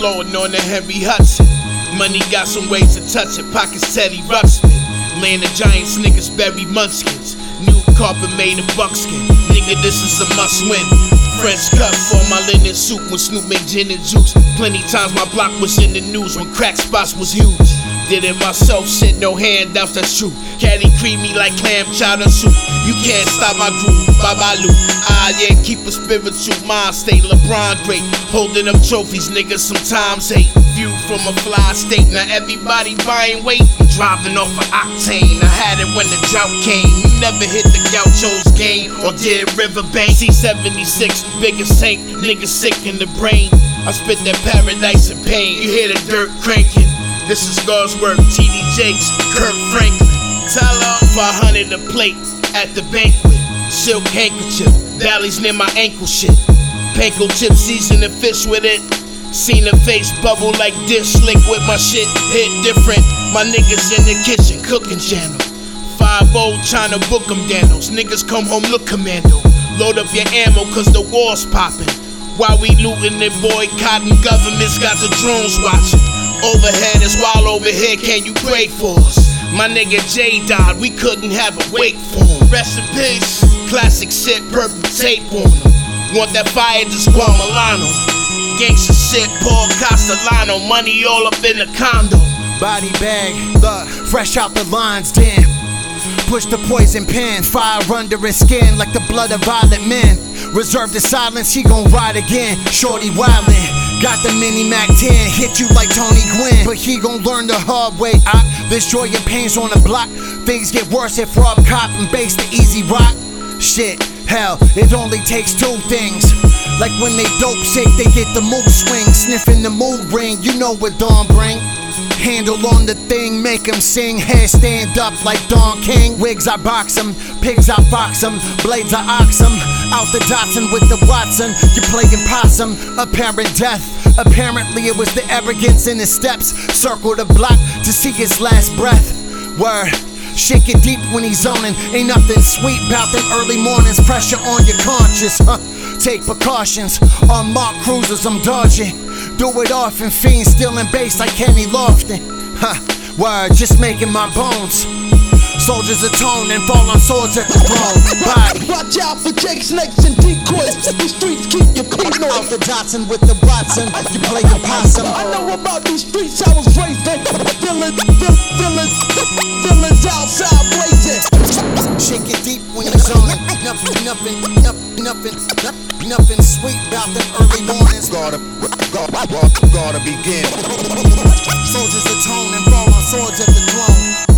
Ballin' on the Henry Hudson. Money got some ways to touch it. Pockets Teddy Ruxpin. Land of Giants, niggas bury munchkins. New carpet made of buckskin. Nigga, this is a must win. French cut for my linen suit when Snoop made gin and juice. Plenty times my block was in the news when crack spots was huge. Did it myself, shit, no handouts, that's true. Caddy creamy like clam chowder soup. You can't stop my groove, Babalu. Ah, yeah, keep a spiritual mind state. LeBron great, holding up trophies, niggas sometimes hate. View from a fly state, now everybody buying weight. Driving off an octane. I had it when the drought came. Never hit the gauchos game or did Riverbank. C76, biggest tank, niggas sick in the brain. I spit that paradise of pain. You hear the dirt cranking. This is God's work, TD Jakes, Kirk Franklin. Tell her for a hundred a plate at the banquet. Silk handkerchief, valleys near my ankle shit. Panko chip season the fish with it. Seen the face bubble like dish slick with my shit hit different. My niggas in the kitchen cooking channel. Five old to book them Danos. Niggas come home look commando. Load up your ammo cause the war's popping. While we looting and boycotting, governments got the drones watching. Overhead is wild overhead, can you pray for us? My nigga Jay died, we couldn't have a wake for him. Rest in peace. Classic shit, purple tape on him. Want that fire, just Juan Milano. Gangsta shit, Paul Castellano. Money all up in the condo. Body bag, the fresh out the lines, damn. Push the poison pen, fire under his skin like the blood of violent men. Reserve the silence, he gon' ride again. Shorty wildin', got the mini Mac 10, hit you like Tony Gwynn. But he gon' learn the hard way. I destroy your pains on the block. Things get worse if Rob Cop and base the easy rock. Shit, hell, it only takes two things. Like when they dope sick, they get the mood swing, sniffing the mood ring. You know what Dawn bring. Handle on the thing, make him sing. Hair stand up like Don King. Wigs, I box him. Pigs, I fox him. Blades, I ox him. Out the Datsun with the Watson. you're playing possum. Apparent death. Apparently, it was the arrogance in his steps. Circle the block to see his last breath. Word. Shit get deep when he's zoning. Ain't nothing sweet about them early mornings. Pressure on your conscience, huh? Take precautions. On mark cruisers, I'm dodging. Do it off often. Fiend stealing base like Kenny Lofton. Huh. Word, just making my bones. Soldiers atone and fall on swords at the throne. Body. Watch out for Jake snakes and decoys. These streets keep you clean Out the Datsun with the Watson. You play the possum. I know about these streets, I was raised in. Villains, villains, villains outside Nothing, nothing, nothing, nothing, sweet about them early mornings. Gotta, gotta, gotta begin. Soldiers atone and fall on swords at the throne.